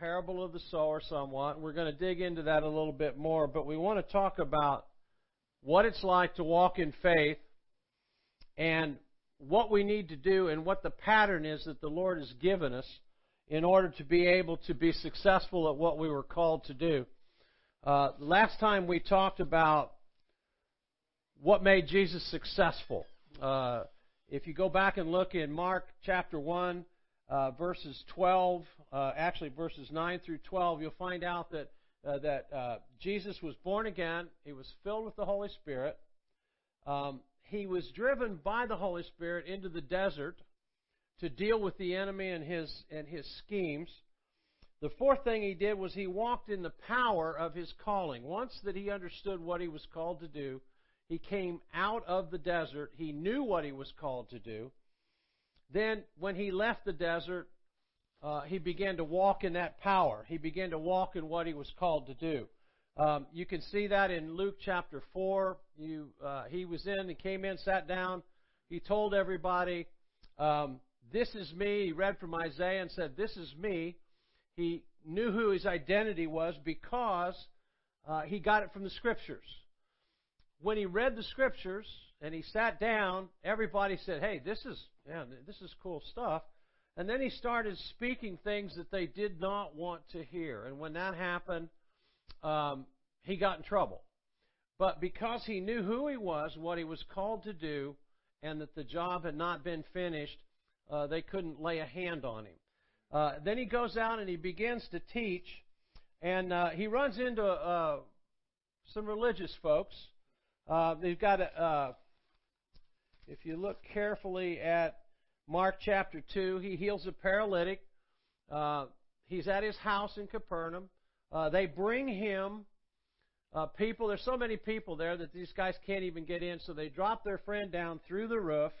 parable of the sower somewhat. We're going to dig into that a little bit more, but we want to talk about what it's like to walk in faith and what we need to do and what the pattern is that the Lord has given us in order to be able to be successful at what we were called to do. Uh, last time we talked about what made Jesus successful. Uh, if you go back and look in Mark chapter 1, uh, verses 12, uh, actually verses 9 through 12, you'll find out that, uh, that uh, Jesus was born again. He was filled with the Holy Spirit. Um, he was driven by the Holy Spirit into the desert to deal with the enemy and his, and his schemes. The fourth thing he did was he walked in the power of his calling. Once that he understood what he was called to do, he came out of the desert. He knew what he was called to do. Then, when he left the desert, uh, he began to walk in that power. He began to walk in what he was called to do. Um, you can see that in Luke chapter 4. You, uh, he was in, he came in, sat down. He told everybody, um, This is me. He read from Isaiah and said, This is me. He knew who his identity was because uh, he got it from the Scriptures. When he read the Scriptures and he sat down, everybody said, Hey, this is, yeah, this is cool stuff. And then he started speaking things that they did not want to hear. And when that happened, um, he got in trouble. But because he knew who he was, what he was called to do, and that the job had not been finished, uh, they couldn't lay a hand on him. Uh, then he goes out and he begins to teach, and uh, he runs into uh, some religious folks. Uh, they've got a, uh, if you look carefully at Mark chapter 2, he heals a paralytic. he's at his house in Capernaum. Uh, they bring him uh, people. There's so many people there that these guys can't even get in, so they drop their friend down through the roof.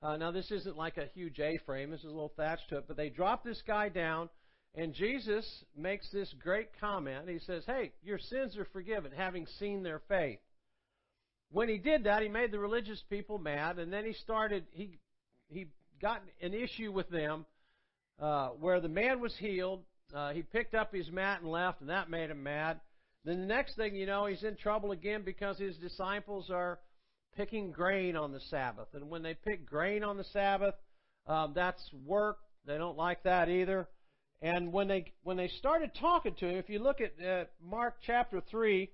Uh, now, this isn't like a huge A frame, this is a little thatch to it, but they drop this guy down, and Jesus makes this great comment. He says, Hey, your sins are forgiven, having seen their faith. When he did that, he made the religious people mad, and then he started, he, he got an issue with them uh, where the man was healed, uh, he picked up his mat and left, and that made him mad. Then the next thing you know, he's in trouble again because his disciples are picking grain on the Sabbath. And when they pick grain on the Sabbath, um, that's work. They don't like that either. And when they when they started talking to him, if you look at uh, Mark chapter three,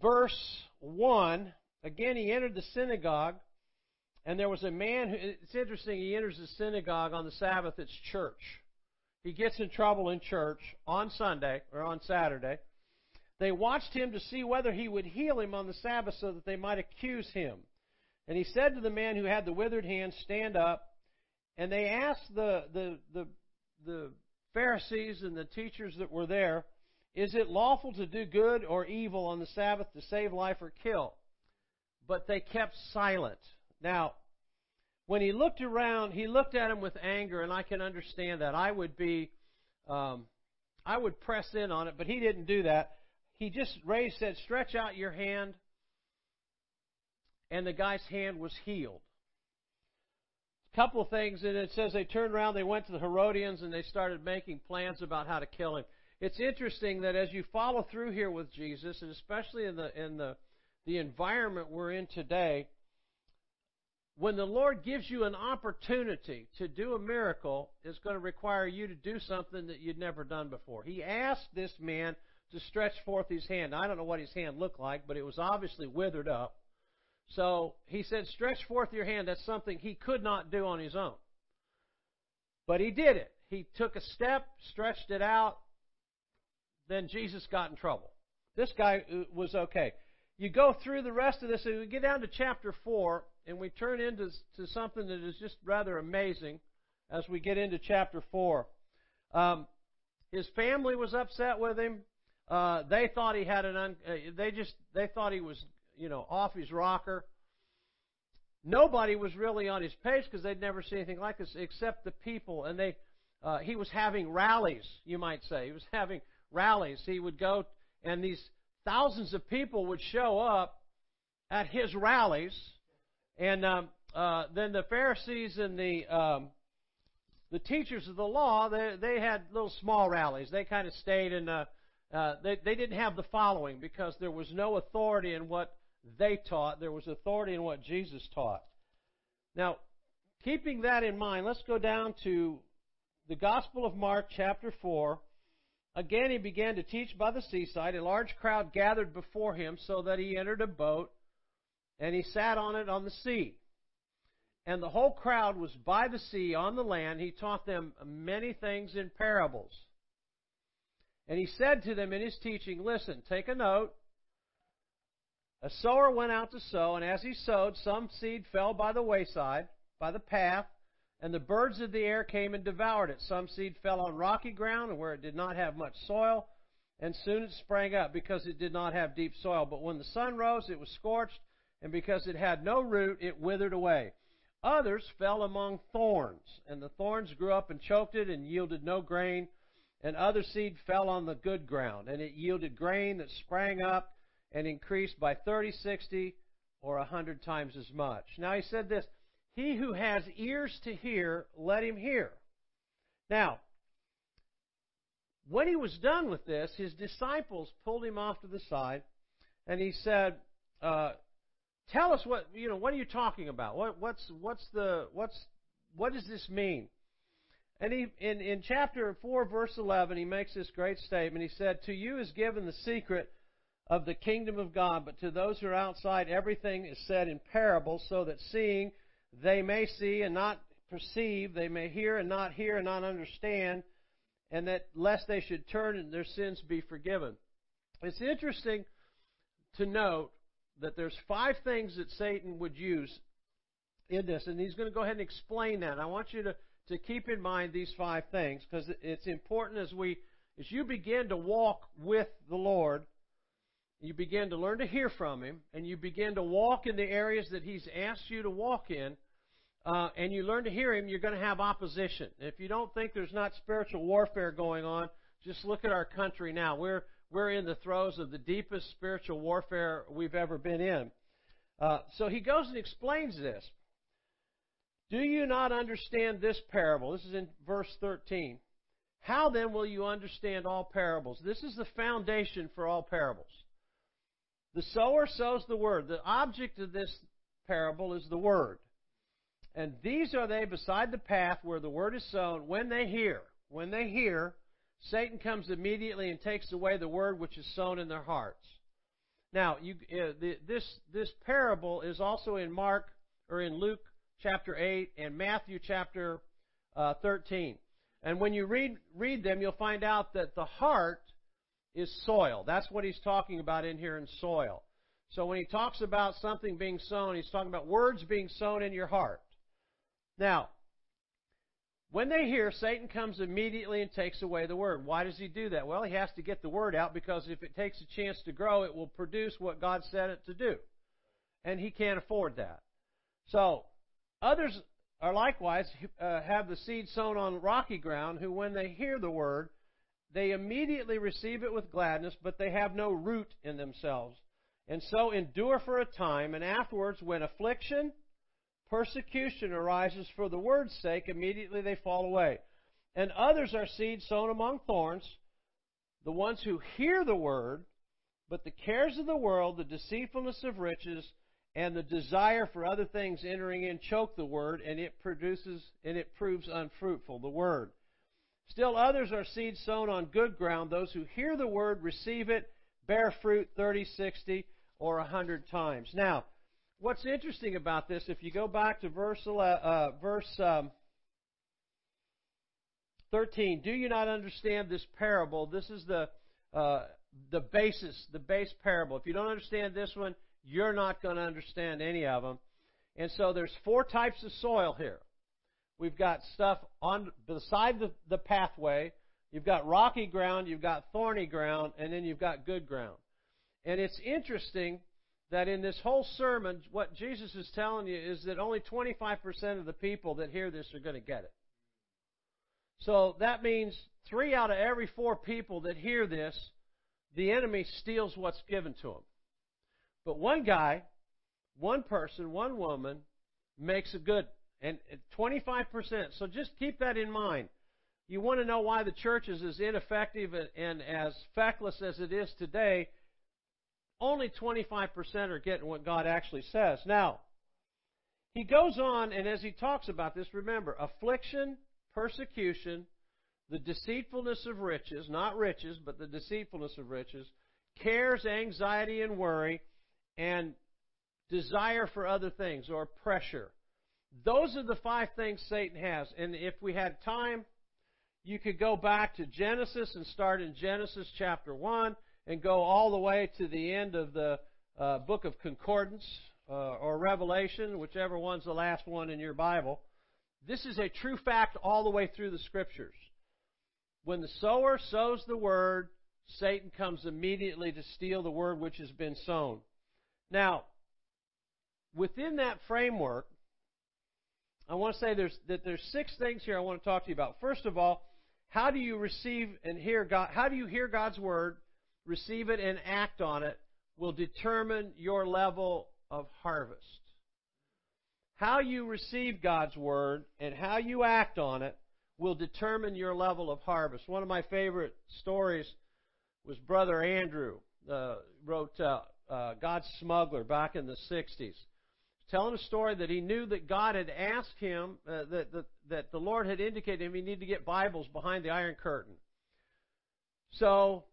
verse one, again he entered the synagogue, and there was a man. Who, it's interesting. He enters the synagogue on the Sabbath. It's church he gets in trouble in church on Sunday or on Saturday. They watched him to see whether he would heal him on the Sabbath so that they might accuse him. And he said to the man who had the withered hand, Stand up. And they asked the, the, the, the Pharisees and the teachers that were there, Is it lawful to do good or evil on the Sabbath to save life or kill? But they kept silent. Now, when he looked around, he looked at him with anger, and I can understand that. I would be, um, I would press in on it, but he didn't do that. He just raised, said, "Stretch out your hand," and the guy's hand was healed. A couple of things, and it says they turned around, they went to the Herodians, and they started making plans about how to kill him. It's interesting that as you follow through here with Jesus, and especially in the in the the environment we're in today when the Lord gives you an opportunity to do a miracle, it's going to require you to do something that you'd never done before. He asked this man to stretch forth his hand. I don't know what his hand looked like, but it was obviously withered up. So he said, Stretch forth your hand. That's something he could not do on his own. But he did it. He took a step, stretched it out. Then Jesus got in trouble. This guy uh, was okay. You go through the rest of this, and we get down to chapter 4, and we turn into to something that is just rather amazing as we get into chapter 4. Um, his family was upset with him. Uh, they thought he had an un, uh, they just they thought he was you know off his rocker. Nobody was really on his page because they'd never seen anything like this except the people, and they uh, he was having rallies, you might say. He was having rallies. He would go, and these thousands of people would show up at his rallies and um, uh, then the Pharisees and the um, the teachers of the law, they, they had little small rallies. They kind of stayed in, uh, uh, they, they didn't have the following because there was no authority in what they taught. There was authority in what Jesus taught. Now, keeping that in mind, let's go down to the Gospel of Mark, chapter 4. Again, he began to teach by the seaside. A large crowd gathered before him, so that he entered a boat, and he sat on it on the sea. And the whole crowd was by the sea on the land. He taught them many things in parables. And he said to them in his teaching, Listen, take a note. A sower went out to sow, and as he sowed, some seed fell by the wayside, by the path, and the birds of the air came and devoured it. Some seed fell on rocky ground, where it did not have much soil, and soon it sprang up, because it did not have deep soil. But when the sun rose, it was scorched, and because it had no root, it withered away. Others fell among thorns, and the thorns grew up and choked it, and yielded no grain. And other seed fell on the good ground, and it yielded grain that sprang up and increased by 30, 60, or a hundred times as much. Now he said this He who has ears to hear, let him hear. Now, when he was done with this, his disciples pulled him off to the side, and he said, uh, "Tell us what you know. What are you talking about? What, what's what's the what's what does this mean?" And he in in chapter four, verse eleven, he makes this great statement. He said, "To you is given the secret." of the kingdom of God, but to those who are outside, everything is said in parables, so that seeing they may see and not perceive, they may hear and not hear and not understand, and that lest they should turn and their sins be forgiven. It's interesting to note that there's five things that Satan would use in this, and he's going to go ahead and explain that. I want you to, to keep in mind these five things because it's important as we as you begin to walk with the Lord you begin to learn to hear from Him, and you begin to walk in the areas that He's asked you to walk in, uh, and you learn to hear Him, you're going to have opposition. If you don't think there's not spiritual warfare going on, just look at our country now. We're we're in the throes of the deepest spiritual warfare we've ever been in. Uh, so he goes and explains this. Do you not understand this parable? This is in verse 13. How then will you understand all parables? This is the foundation for all parables. The sower sows the word. The object of this parable is the word. And these are they beside the path where the word is sown when they hear. When they hear, Satan comes immediately and takes away the word which is sown in their hearts. Now, you, uh, the, this this parable is also in Mark or in Luke chapter eight and Matthew chapter uh, thirteen. And when you read read them, you'll find out that the heart is soil. That's what he's talking about in here in soil. So when he talks about something being sown, he's talking about words being sown in your heart. Now, when they hear, Satan comes immediately and takes away the word. Why does he do that? Well, he has to get the word out because if it takes a chance to grow, it will produce what God said it to do. And he can't afford that. So, others are likewise uh, have the seed sown on rocky ground who, when they hear the word, they immediately receive it with gladness, but they have no root in themselves. And so endure for a time, and afterwards, when affliction, persecution arises for the word's sake, immediately they fall away. And others are seed sown among thorns, the ones who hear the word, but the cares of the world, the deceitfulness of riches, and the desire for other things entering in choke the word, and it produces and it proves unfruitful. The word. Still others are seeds sown on good ground, those who hear the word, receive it, bear fruit 30, 60, or 100 times. Now, what's interesting about this, if you go back to verse, uh, verse um, 13, do you not understand this parable? This is the, uh, the basis, the base parable. If you don't understand this one, you're not going to understand any of them. And so there's four types of soil here. We've got stuff on beside the, the pathway. You've got rocky ground, you've got thorny ground, and then you've got good ground. And it's interesting that in this whole sermon, what Jesus is telling you is that only 25% of the people that hear this are going to get it. So that means three out of every four people that hear this, the enemy steals what's given to them. But one guy, one person, one woman makes a good And uh, 25%. So just keep that in mind. You want to know why the church is as ineffective and as feckless as it is today. Only 25% are getting what God actually says. Now, he goes on, and as he talks about this, remember affliction, persecution, the deceitfulness of riches, not riches, but the deceitfulness of riches, cares, anxiety, and worry, and desire for other things or pressure. Those are the five things Satan has. And if we had time, you could go back to Genesis and start in Genesis chapter 1 and go all the way to the end of the uh, book of Concordance uh, or Revelation, whichever one's the last one in your Bible. This is a true fact all the way through the Scriptures. When the sower sows the word, Satan comes immediately to steal the word which has been sown. Now, within that framework, I want to say there's, that there's six things here I want to talk to you about. First of all, how do you receive and hear God? How do you hear God's word, receive it, and act on it? Will determine your level of harvest. How you receive God's word and how you act on it will determine your level of harvest. One of my favorite stories was Brother Andrew uh, wrote uh, uh, God's Smuggler back in the 60s telling a story that he knew that God had asked him, uh, that, that, that the Lord had indicated him he needed to get Bibles behind the Iron Curtain. So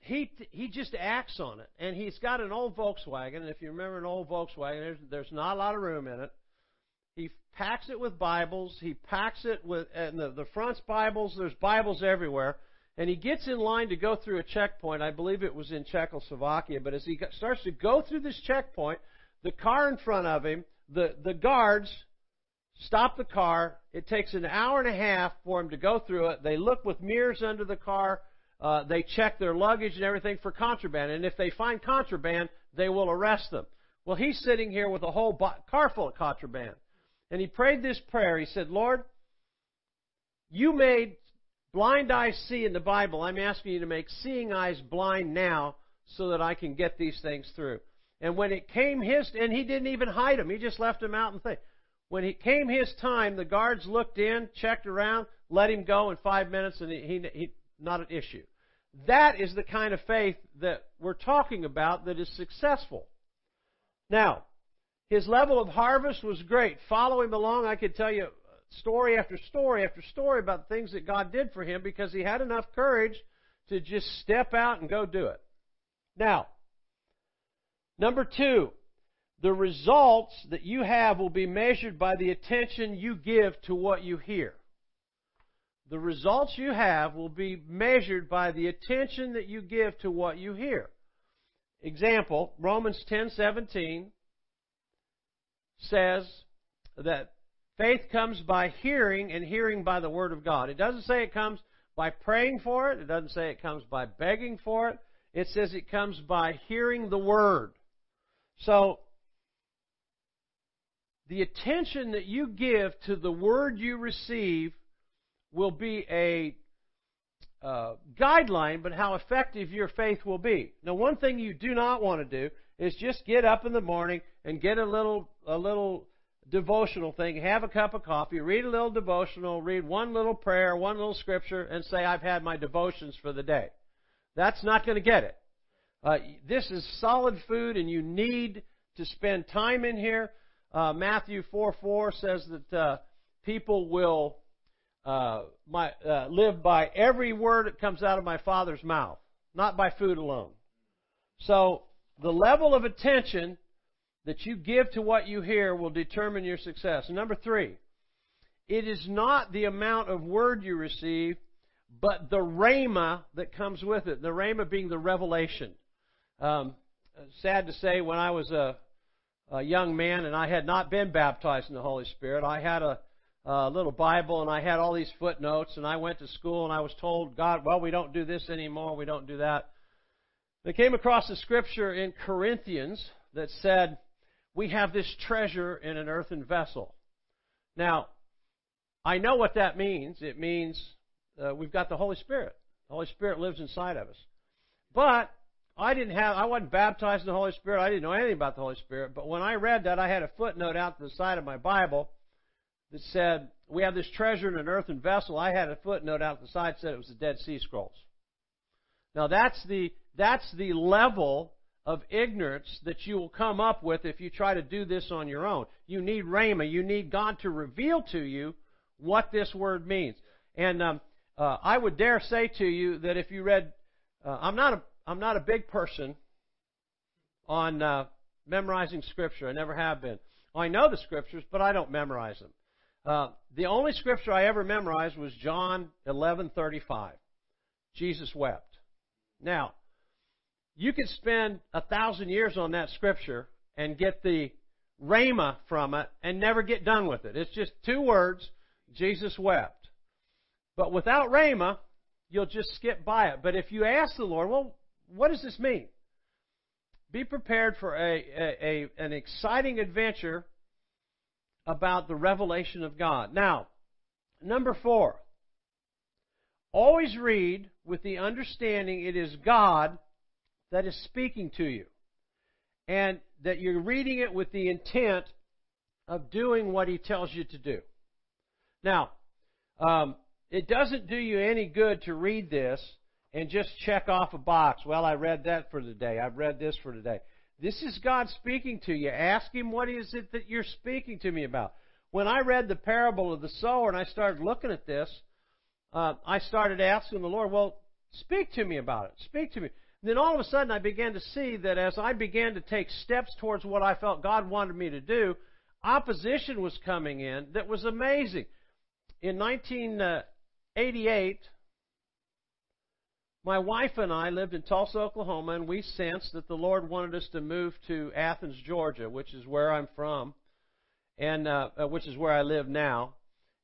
he he just acts on it, and he's got an old Volkswagen. And if you remember an old Volkswagen, there's there's not a lot of room in it. He packs it with Bibles. He packs it with and the the front's Bibles. There's Bibles everywhere. And he gets in line to go through a checkpoint. I believe it was in Czechoslovakia. But as he starts to go through this checkpoint, the car in front of him, the, the guards stop the car. It takes an hour and a half for him to go through it. They look with mirrors under the car. Uh, they check their luggage and everything for contraband. And if they find contraband, they will arrest them. Well, he's sitting here with a whole car full of contraband. And he prayed this prayer. He said, Lord, you made blind eyes see in the Bible. I'm asking you to make seeing eyes blind now so that I can get these things through. And when it came his, and he didn't even hide them, he just left them out and thing. When it came his time, the guards looked in, checked around, let him go in five minutes, and he, he, he not an issue. That is the kind of faith that we're talking about that is successful. Now, his level of harvest was great. Follow him along. I could tell you story after story after story about things that God did for him because he had enough courage to just step out and go do it. Now, Number two, the results that you have will be measured by the attention you give to what you hear. The results you have will be measured by the attention that you give to what you hear. Example, Romans 10:17 says that faith comes by hearing and hearing by the word of God. It doesn't say it comes by praying for it, it doesn't say it comes by begging for it. It says it comes by hearing the word. So, the attention that you give to the word you receive will be a uh, guideline, but how effective your faith will be. Now, one thing you do not want to do is just get up in the morning and get a little a little devotional thing, have a cup of coffee, read a little devotional, read one little prayer, one little scripture, and say, I've had my devotions for the day. That's not going to get it. Uh, this is solid food, and you need to spend time in here. Uh, Matthew 4 4 says that uh, people will uh, my, uh, live by every word that comes out of my Father's mouth, not by food alone. So, the level of attention that you give to what you hear will determine your success. Number three, it is not the amount of word you receive, but the rhema that comes with it. The rhema being the revelation. Um, sad to say, when I was a, a young man and I had not been baptized in the Holy Spirit, I had a, a little Bible and I had all these footnotes, and I went to school and I was told, God, well, we don't do this anymore, we don't do that. I came across a scripture in Corinthians that said, We have this treasure in an earthen vessel. Now, I know what that means. It means uh, we've got the Holy Spirit. The Holy Spirit lives inside of us. But I didn't have, I wasn't baptized in the Holy Spirit. I didn't know anything about the Holy Spirit. But when I read that, I had a footnote out to the side of my Bible that said, We have this treasure in an earthen vessel. I had a footnote out the side that said it was the Dead Sea Scrolls. Now that's the, that's the level of ignorance that you will come up with if you try to do this on your own. You need Rhema. You need God to reveal to you what this word means. And um, uh, I would dare say to you that if you read, uh, I'm not a I'm not a big person on uh, memorizing scripture. I never have been. I know the scriptures, but I don't memorize them. Uh, the only scripture I ever memorized was John 11:35. Jesus wept. Now, you could spend a thousand years on that scripture and get the rhema from it and never get done with it. It's just two words. Jesus wept. But without rhema, you'll just skip by it. But if you ask the Lord, well, what does this mean? Be prepared for a, a, a an exciting adventure about the revelation of God. Now, number four, always read with the understanding it is God that is speaking to you. And that you're reading it with the intent of doing what He tells you to do. Now, um, it doesn't do you any good to read this and just check off a box. Well, I read that for today. I've read this for today. This is God speaking to you. Ask Him what is it that you're speaking to me about. When I read the parable of the sower and I started looking at this, uh, I started asking the Lord, well, speak to me about it. Speak to me. Then all of a sudden I began to see that as I began to take steps towards what I felt God wanted me to do, opposition was coming in that was amazing. In 1988, my wife and I lived in Tulsa, Oklahoma, and we sensed that the Lord wanted us to move to Athens, Georgia, which is where I'm from, and uh, uh which is where I live now.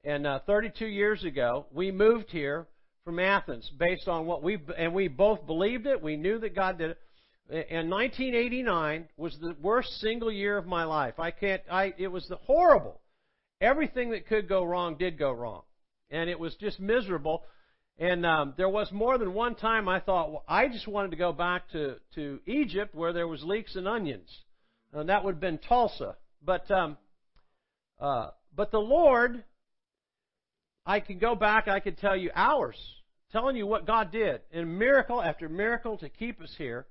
And uh, 32 years ago, we moved here from Athens based on what we and we both believed it. We knew that God did it. And 1989 was the worst single year of my life. I can't. I it was the horrible. Everything that could go wrong did go wrong, and it was just miserable. And um, there was more than one time I thought well, I just wanted to go back to to Egypt where there was leeks and onions, and that would have been Tulsa. But um, uh, but the Lord, I could go back. I could tell you hours telling you what God did in miracle after miracle to keep us here,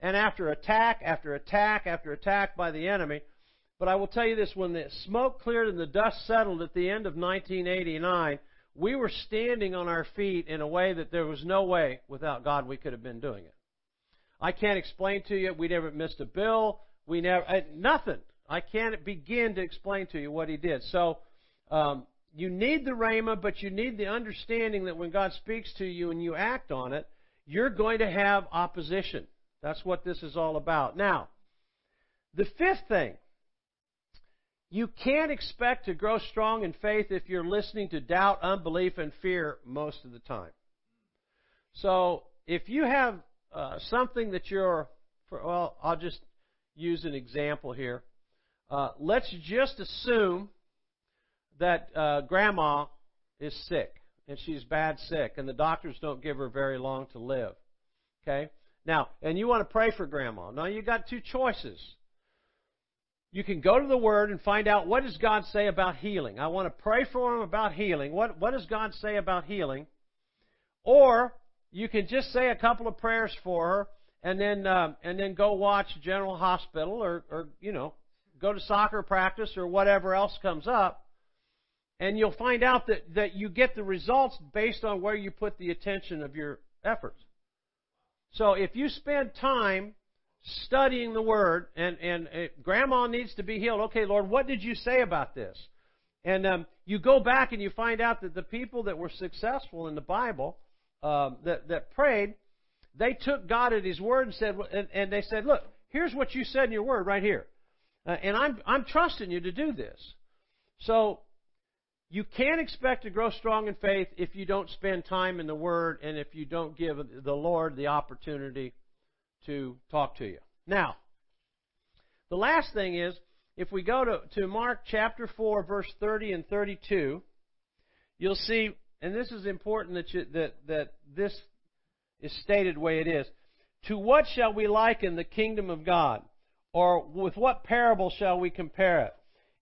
and after attack after attack after attack by the enemy. But I will tell you this: when the smoke cleared and the dust settled at the end of 1989 we were standing on our feet in a way that there was no way without God we could have been doing it. I can't explain to you. We never missed a bill. We never nothing. I can't begin to explain to you what He did. So um, you need the rhema, but you need the understanding that when God speaks to you and you act on it, you're going to have opposition. That's what this is all about. Now, the fifth thing you can't expect to grow strong in faith if you're listening to doubt, unbelief, and fear most of the time. So if you have uh, something that you're, for, well, I'll just use an example here. Uh, let's just assume that uh, grandma is sick and she's bad sick, and the doctors don't give her very long to live. Okay? Now, and you want to pray for grandma. Now, you got two choices you can go to the Word and find out what does God say about healing. I want to pray for him about healing. What, what does God say about healing? Or you can just say a couple of prayers for her and then uh, and then go watch General Hospital or, or you know go to soccer practice or whatever else comes up, and you'll find out that, that you get the results based on where you put the attention of your efforts. So if you spend time studying the Word, and, and uh, grandma needs to be healed. Okay, Lord, what did you say about this? And um, you go back and you find out that the people that were successful in the Bible um, that, that prayed, they took God at His word and said, and, and they said, "Look, here's what you said in your word right here, uh, and I'm I'm trusting you to do this." So you can't expect to grow strong in faith if you don't spend time in the Word and if you don't give the Lord the opportunity to talk to you. Now, the last thing is, if we go to, to Mark chapter 4, verse 30 and 32, you'll see, and this is important that, you, that, that this is stated the way it is. To what shall we liken the kingdom of God? Or with what parable shall we compare it?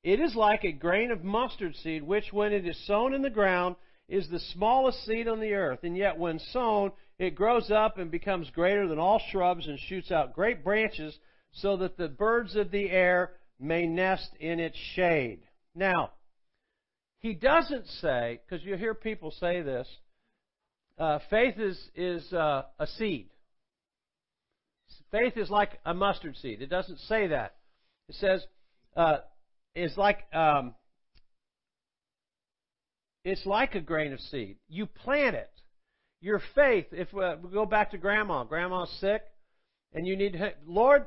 It is like a grain of mustard seed, which when it is sown in the ground is the smallest seed on the earth, and yet when sown, it grows up and becomes greater than all shrubs and shoots out great branches so that the birds of the air may nest in its shade. Now, he doesn't say, because you hear people say this, uh, faith is, is uh, a seed. Faith is like a mustard seed. It doesn't say that. It says, uh, it's like um, it's like a grain of seed. You plant it. Your faith. If uh, we go back to grandma, grandma's sick, and you need Lord,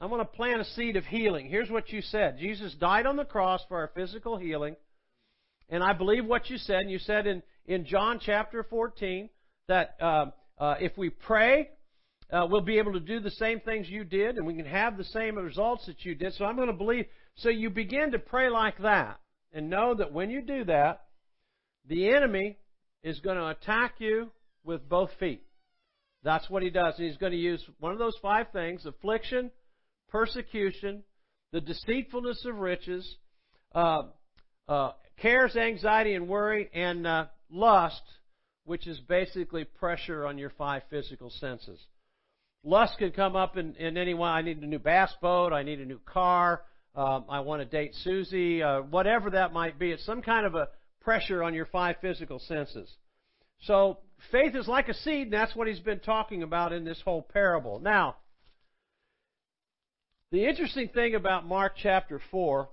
I want to plant a seed of healing. Here's what you said. Jesus died on the cross for our physical healing. And I believe what you said. And you said in, in John chapter 14 that uh, uh, if we pray, uh, we'll be able to do the same things you did, and we can have the same results that you did. So I'm going to believe. So you begin to pray like that, and know that when you do that, the enemy is going to attack you with both feet. That's what he does. He's going to use one of those five things affliction, persecution, the deceitfulness of riches, uh, uh, cares, anxiety, and worry, and uh, lust, which is basically pressure on your five physical senses. Lust can come up in, in any. I need a new bass boat. I need a new car. Um, I want to date Susie. Uh, whatever that might be. It's some kind of a pressure on your five physical senses. So faith is like a seed, and that's what he's been talking about in this whole parable. Now, the interesting thing about Mark chapter 4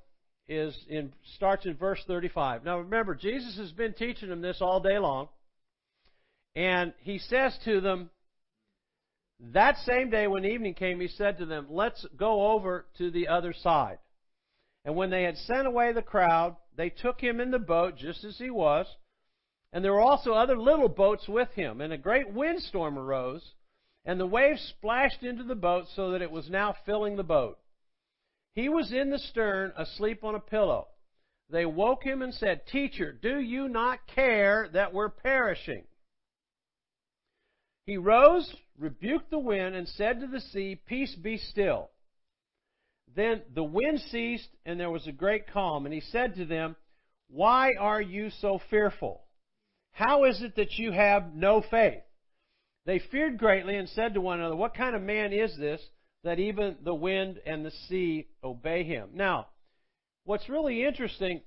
is in starts in verse 35. Now remember, Jesus has been teaching them this all day long. And he says to them, that same day when evening came, he said to them, Let's go over to the other side. And when they had sent away the crowd, they took him in the boat just as he was. And there were also other little boats with him. And a great windstorm arose, and the waves splashed into the boat so that it was now filling the boat. He was in the stern, asleep on a pillow. They woke him and said, Teacher, do you not care that we're perishing? He rose, rebuked the wind, and said to the sea, Peace be still. Then the wind ceased, and there was a great calm. And he said to them, Why are you so fearful? How is it that you have no faith? They feared greatly and said to one another, What kind of man is this that even the wind and the sea obey him? Now, what's really interesting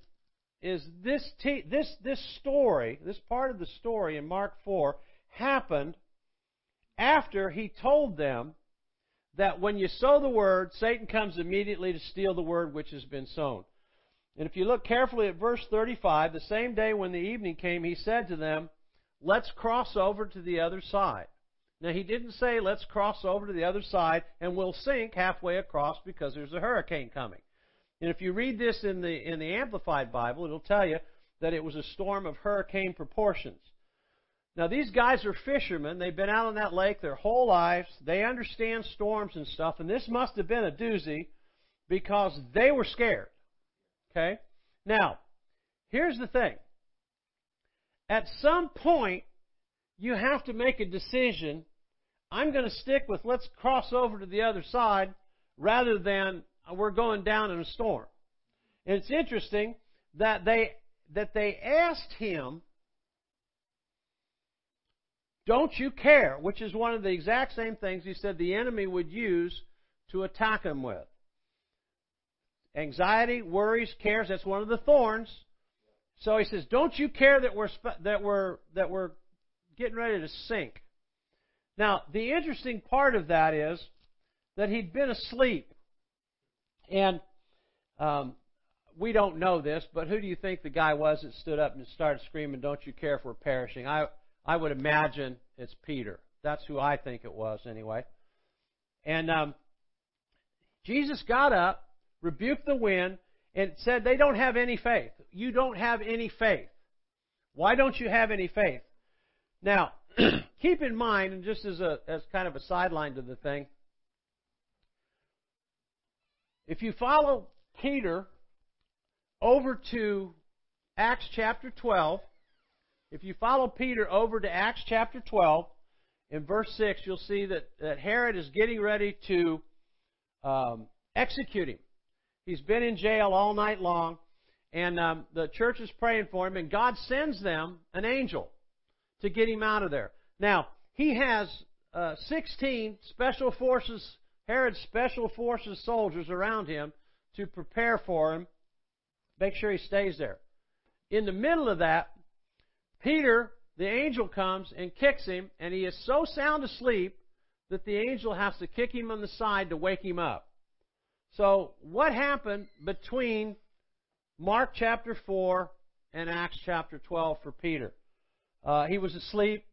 is this, this, this story, this part of the story in Mark 4, happened after he told them that when you sow the word, Satan comes immediately to steal the word which has been sown. And if you look carefully at verse 35, the same day when the evening came, he said to them, Let's cross over to the other side. Now, he didn't say, Let's cross over to the other side and we'll sink halfway across because there's a hurricane coming. And if you read this in the, in the Amplified Bible, it'll tell you that it was a storm of hurricane proportions. Now, these guys are fishermen. They've been out on that lake their whole lives. They understand storms and stuff, and this must have been a doozy because they were scared. Okay? Now, here's the thing. At some point, you have to make a decision. I'm going to stick with let's cross over to the other side rather than we're going down in a storm. And it's interesting that they that they asked him don't you care? Which is one of the exact same things he said the enemy would use to attack him with. Anxiety, worries, cares, that's one of the thorns. So he says, "Don't you care that we're that we're that we're getting ready to sink?" Now, the interesting part of that is that he'd been asleep, and um, we don't know this, but who do you think the guy was that stood up and started screaming, "Don't you care if we're perishing?" I I would imagine it's Peter. That's who I think it was, anyway. And um, Jesus got up, rebuked the wind, and said, They don't have any faith. You don't have any faith. Why don't you have any faith? Now, keep in mind, and just as, a, as kind of a sideline to the thing, if you follow Peter over to Acts chapter 12, if you follow Peter over to Acts chapter 12, in verse 6, you'll see that, that Herod is getting ready to um, execute him. He's been in jail all night long, and um, the church is praying for him, and God sends them an angel to get him out of there. Now, he has uh, 16 special forces, Herod's special forces soldiers around him to prepare for him, make sure he stays there. In the middle of that, Peter, the angel comes and kicks him, and he is so sound asleep that the angel has to kick him on the side to wake him up. So, what happened between Mark chapter 4 and Acts chapter 12 for Peter? Uh, he was asleep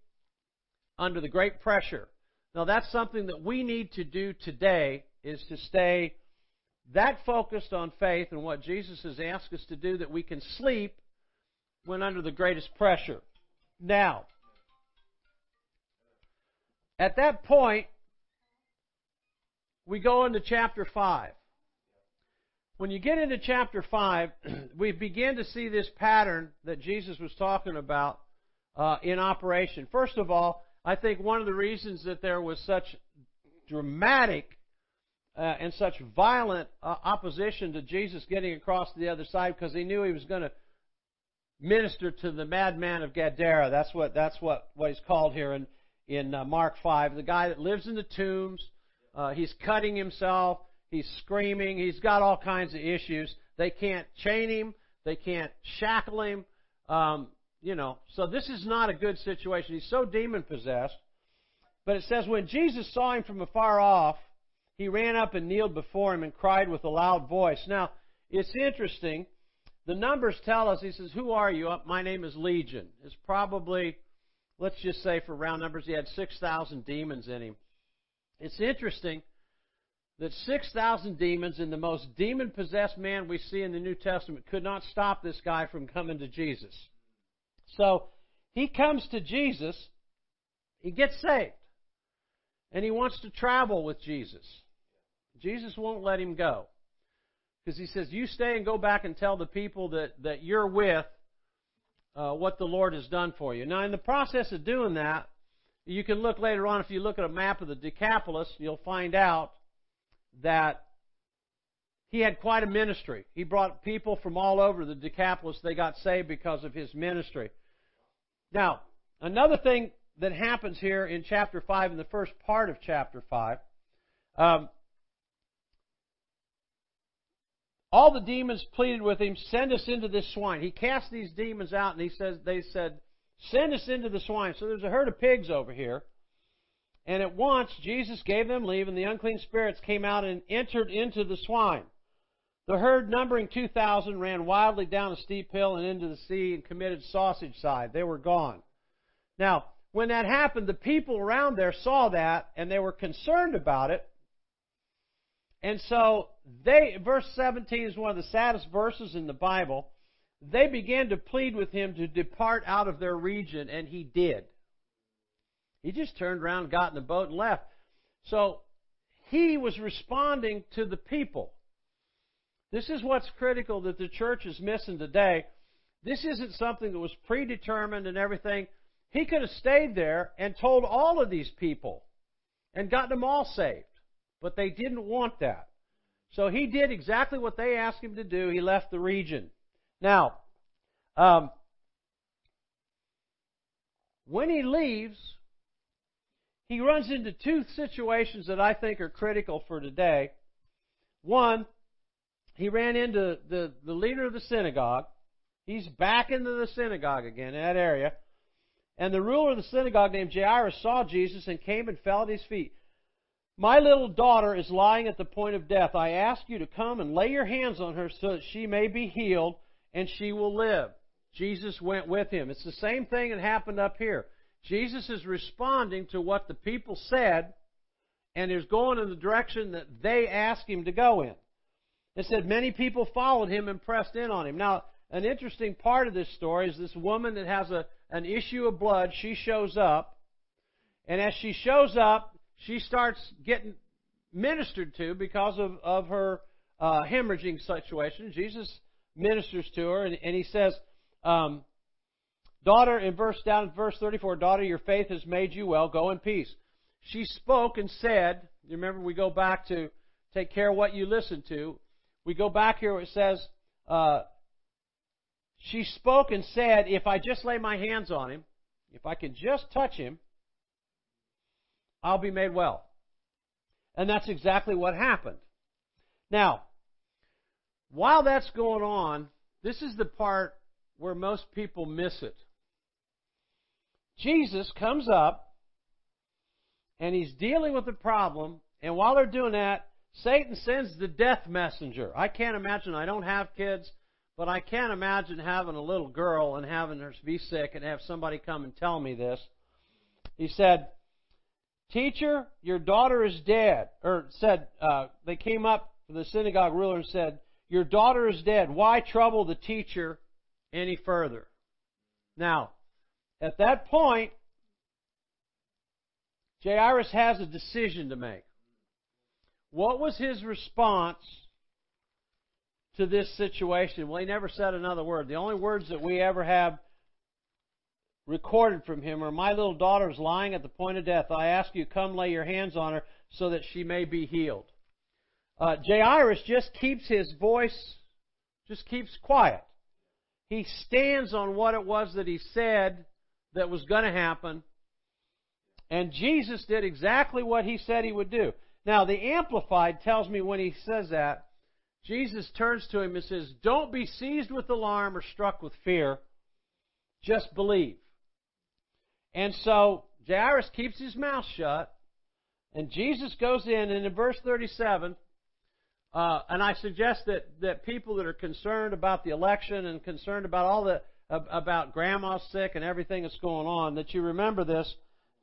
under the great pressure. Now, that's something that we need to do today is to stay that focused on faith and what Jesus has asked us to do that we can sleep when under the greatest pressure. Now, at that point, we go into chapter 5. When you get into chapter 5, we begin to see this pattern that Jesus was talking about uh, in operation. First of all, I think one of the reasons that there was such dramatic uh, and such violent uh, opposition to Jesus getting across to the other side because he knew he was going to minister to the madman of Gadara. That's what that's what, what he's called here in in uh, Mark five. The guy that lives in the tombs. Uh, he's cutting himself. He's screaming. He's got all kinds of issues. They can't chain him. They can't shackle him. Um, you know, so this is not a good situation. He's so demon possessed. But it says when Jesus saw him from afar off, he ran up and kneeled before him and cried with a loud voice. Now, it's interesting the numbers tell us, he says, Who are you? Uh, my name is Legion. It's probably, let's just say for round numbers, he had 6,000 demons in him. It's interesting that 6,000 demons and the most demon possessed man we see in the New Testament could not stop this guy from coming to Jesus. So he comes to Jesus, he gets saved, and he wants to travel with Jesus. Jesus won't let him go. Because he says, You stay and go back and tell the people that, that you're with uh, what the Lord has done for you. Now, in the process of doing that, you can look later on, if you look at a map of the Decapolis, you'll find out that he had quite a ministry. He brought people from all over the Decapolis. They got saved because of his ministry. Now, another thing that happens here in chapter 5, in the first part of chapter 5, um, all the demons pleaded with him, send us into this swine. He cast these demons out and he says, they said, send us into the swine. So there's a herd of pigs over here. And at once Jesus gave them leave and the unclean spirits came out and entered into the swine. The herd, numbering 2,000, ran wildly down a steep hill and into the sea and committed sausage side. They were gone. Now, when that happened, the people around there saw that and they were concerned about it. And so they, verse 17 is one of the saddest verses in the Bible. They began to plead with him to depart out of their region, and he did. He just turned around, got in the boat, and left. So he was responding to the people. This is what's critical that the church is missing today. This isn't something that was predetermined and everything. He could have stayed there and told all of these people and gotten them all saved. But they didn't want that. So he did exactly what they asked him to do. He left the region. Now, um, when he leaves, he runs into two situations that I think are critical for today. One, he ran into the, the leader of the synagogue. He's back into the synagogue again in that area. And the ruler of the synagogue named Jairus saw Jesus and came and fell at his feet. My little daughter is lying at the point of death. I ask you to come and lay your hands on her so that she may be healed and she will live. Jesus went with him. It's the same thing that happened up here. Jesus is responding to what the people said and is going in the direction that they asked him to go in. It said many people followed him and pressed in on him. Now, an interesting part of this story is this woman that has a, an issue of blood. She shows up. And as she shows up, she starts getting ministered to because of, of her uh, hemorrhaging situation. Jesus ministers to her, and, and he says, um, Daughter, in verse down verse 34, daughter, your faith has made you well. Go in peace. She spoke and said, you remember we go back to take care of what you listen to. we go back here, where it says, uh, she spoke and said, If I just lay my hands on him, if I can just touch him, I'll be made well. And that's exactly what happened. Now, while that's going on, this is the part where most people miss it. Jesus comes up and he's dealing with the problem, and while they're doing that, Satan sends the death messenger. I can't imagine, I don't have kids, but I can't imagine having a little girl and having her be sick and have somebody come and tell me this. He said, Teacher, your daughter is dead. Or said, uh, they came up to the synagogue ruler and said, Your daughter is dead. Why trouble the teacher any further? Now, at that point, Jairus has a decision to make. What was his response to this situation? Well, he never said another word. The only words that we ever have recorded from him are My little daughter is lying at the point of death. I ask you, come lay your hands on her so that she may be healed. Uh, Jairus just keeps his voice, just keeps quiet. He stands on what it was that he said that was going to happen. And Jesus did exactly what he said he would do. Now, the Amplified tells me when he says that, Jesus turns to him and says, Don't be seized with alarm or struck with fear. Just believe. And so Jairus keeps his mouth shut, and Jesus goes in, and in verse 37, uh, and I suggest that, that people that are concerned about the election and concerned about all the about grandma's sick and everything that's going on, that you remember this.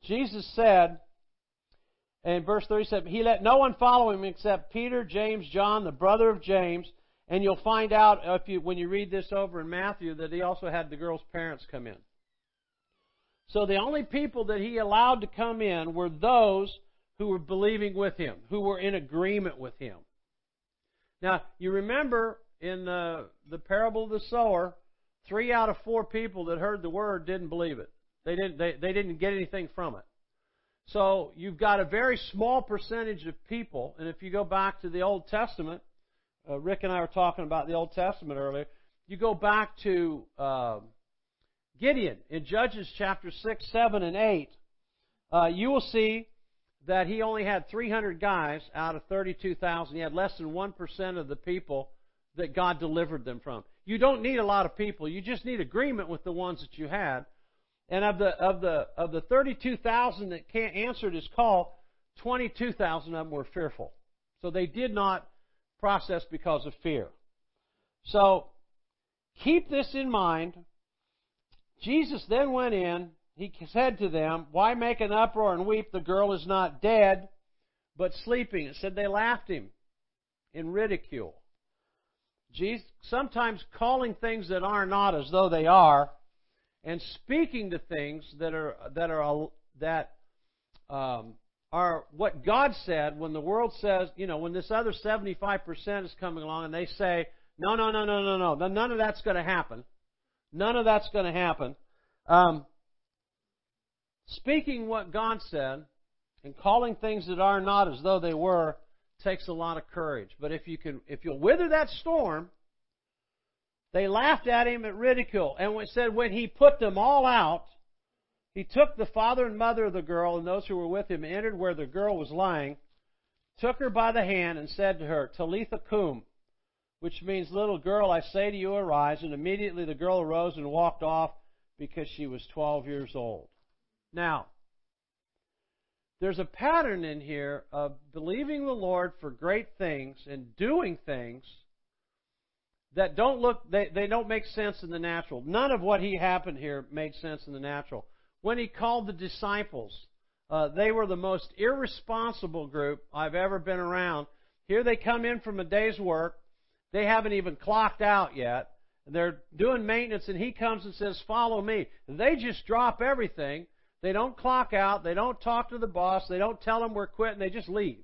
Jesus said in verse 37, He let no one follow him except Peter, James, John, the brother of James. And you'll find out if you, when you read this over in Matthew that he also had the girl's parents come in. So the only people that he allowed to come in were those who were believing with him, who were in agreement with him. Now, you remember in the, the parable of the sower, three out of four people that heard the word didn't believe it. They didn't, they, they didn't get anything from it. So you've got a very small percentage of people, and if you go back to the Old Testament, uh, Rick and I were talking about the Old Testament earlier. You go back to uh, Gideon in Judges chapter 6, 7, and 8. Uh, you will see that he only had 300 guys out of 32,000. He had less than 1% of the people that God delivered them from. You don't need a lot of people. You just need agreement with the ones that you had. And of the of the of the 32,000 that can't answered his call, 22,000 of them were fearful. So they did not process because of fear. So keep this in mind. Jesus then went in. He said to them, Why make an uproar and weep? The girl is not dead, but sleeping. It said they laughed him in ridicule. Jesus, sometimes calling things that are not as though they are and speaking to things that are that are that um, are what God said when the world says, you know, when this other 75% is coming along and they say, no, no, no, no, no, no, none of that's going to happen. None of that's going to happen. Um, speaking what God said and calling things that are not as though they were takes a lot of courage. But if you can, if you'll wither that storm they laughed at him at ridicule. And said when he put them all out, he took the father and mother of the girl and those who were with him and entered where the girl was lying, took her by the hand and said to her, Talitha cum, which means, little girl, I say to you, arise. And immediately the girl arose and walked off because she was 12 years old. Now, there's a pattern in here of believing the Lord for great things and doing things that don't look they, they don't make sense in the natural. None of what he happened here made sense in the natural. When he called the disciples, uh, they were the most irresponsible group I've ever been around. Here they come in from a day's work. They haven't even clocked out yet. And they're doing maintenance, and he comes and says, Follow me. They just drop everything. They don't clock out. They don't talk to the boss. They don't tell them we're quitting. They just leave.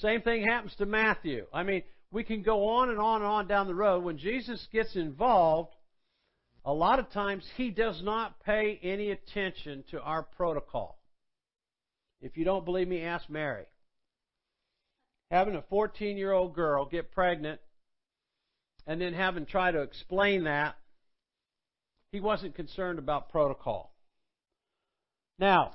Same thing happens to Matthew. I mean, we can go on and on and on down the road. When Jesus gets involved, a lot of times he does not pay any attention to our protocol. If you don't believe me, ask Mary. Having a 14 year old girl get pregnant and then having try to explain that. He wasn't concerned about protocol. Now,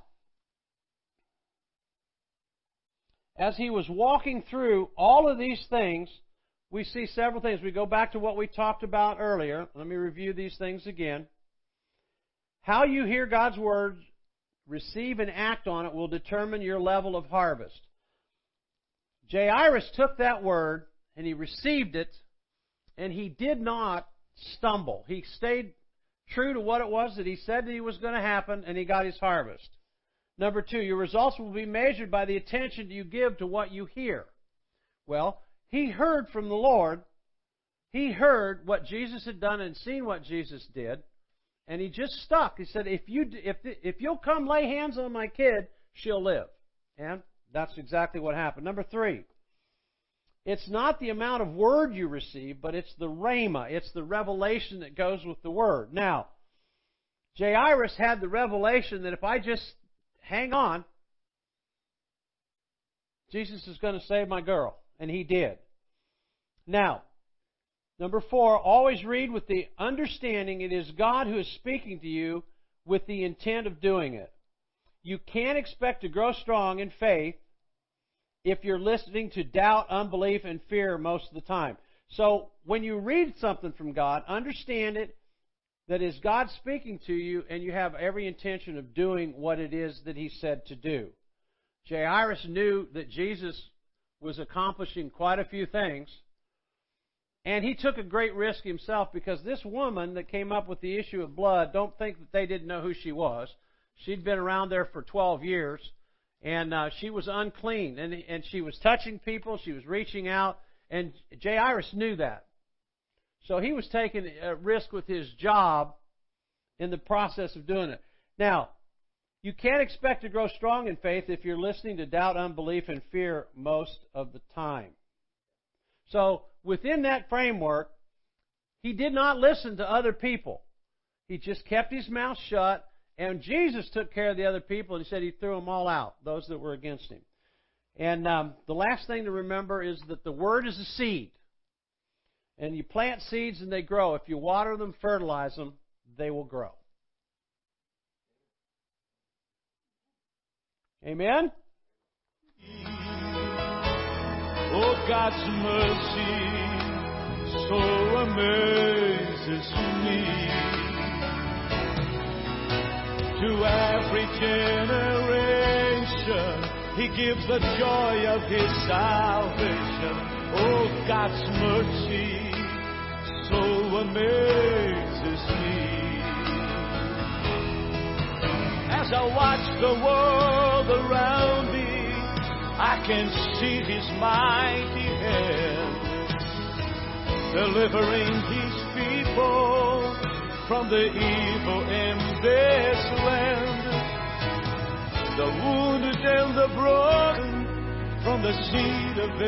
as he was walking through all of these things, we see several things. We go back to what we talked about earlier. Let me review these things again. How you hear God's word, receive and act on it will determine your level of harvest. Jairus took that word and he received it and he did not stumble. He stayed true to what it was that he said that he was going to happen and he got his harvest. Number two, your results will be measured by the attention you give to what you hear. Well, he heard from the Lord. He heard what Jesus had done and seen what Jesus did, and he just stuck. He said, "If you if if you'll come lay hands on my kid, she'll live." And that's exactly what happened. Number three, it's not the amount of word you receive, but it's the rhema. It's the revelation that goes with the word. Now, Jairus had the revelation that if I just hang on. Jesus is going to save my girl. And he did. Now, number four, always read with the understanding it is God who is speaking to you with the intent of doing it. You can't expect to grow strong in faith if you're listening to doubt, unbelief, and fear most of the time. So when you read something from God, understand it that is God speaking to you and you have every intention of doing what it is that he said to do. Jairus knew that Jesus was accomplishing quite a few things. And he took a great risk himself because this woman that came up with the issue of blood, don't think that they didn't know who she was. She'd been around there for 12 years, and uh, she was unclean, and, and she was touching people, she was reaching out, and Jairus knew that. So he was taking a risk with his job in the process of doing it. Now, you can't expect to grow strong in faith if you're listening to doubt, unbelief, and fear most of the time. So, within that framework, he did not listen to other people. He just kept his mouth shut, and Jesus took care of the other people, and he said he threw them all out, those that were against him. And um, the last thing to remember is that the word is a seed. And you plant seeds and they grow. If you water them, fertilize them, they will grow. Amen? Oh, God's mercy so amazes me. To every generation, He gives the joy of His salvation. Oh, God's mercy so amazes me. As I watch the world around me, I can see His mighty hand delivering His people from the evil in this land. The wounded and the broken from the seed of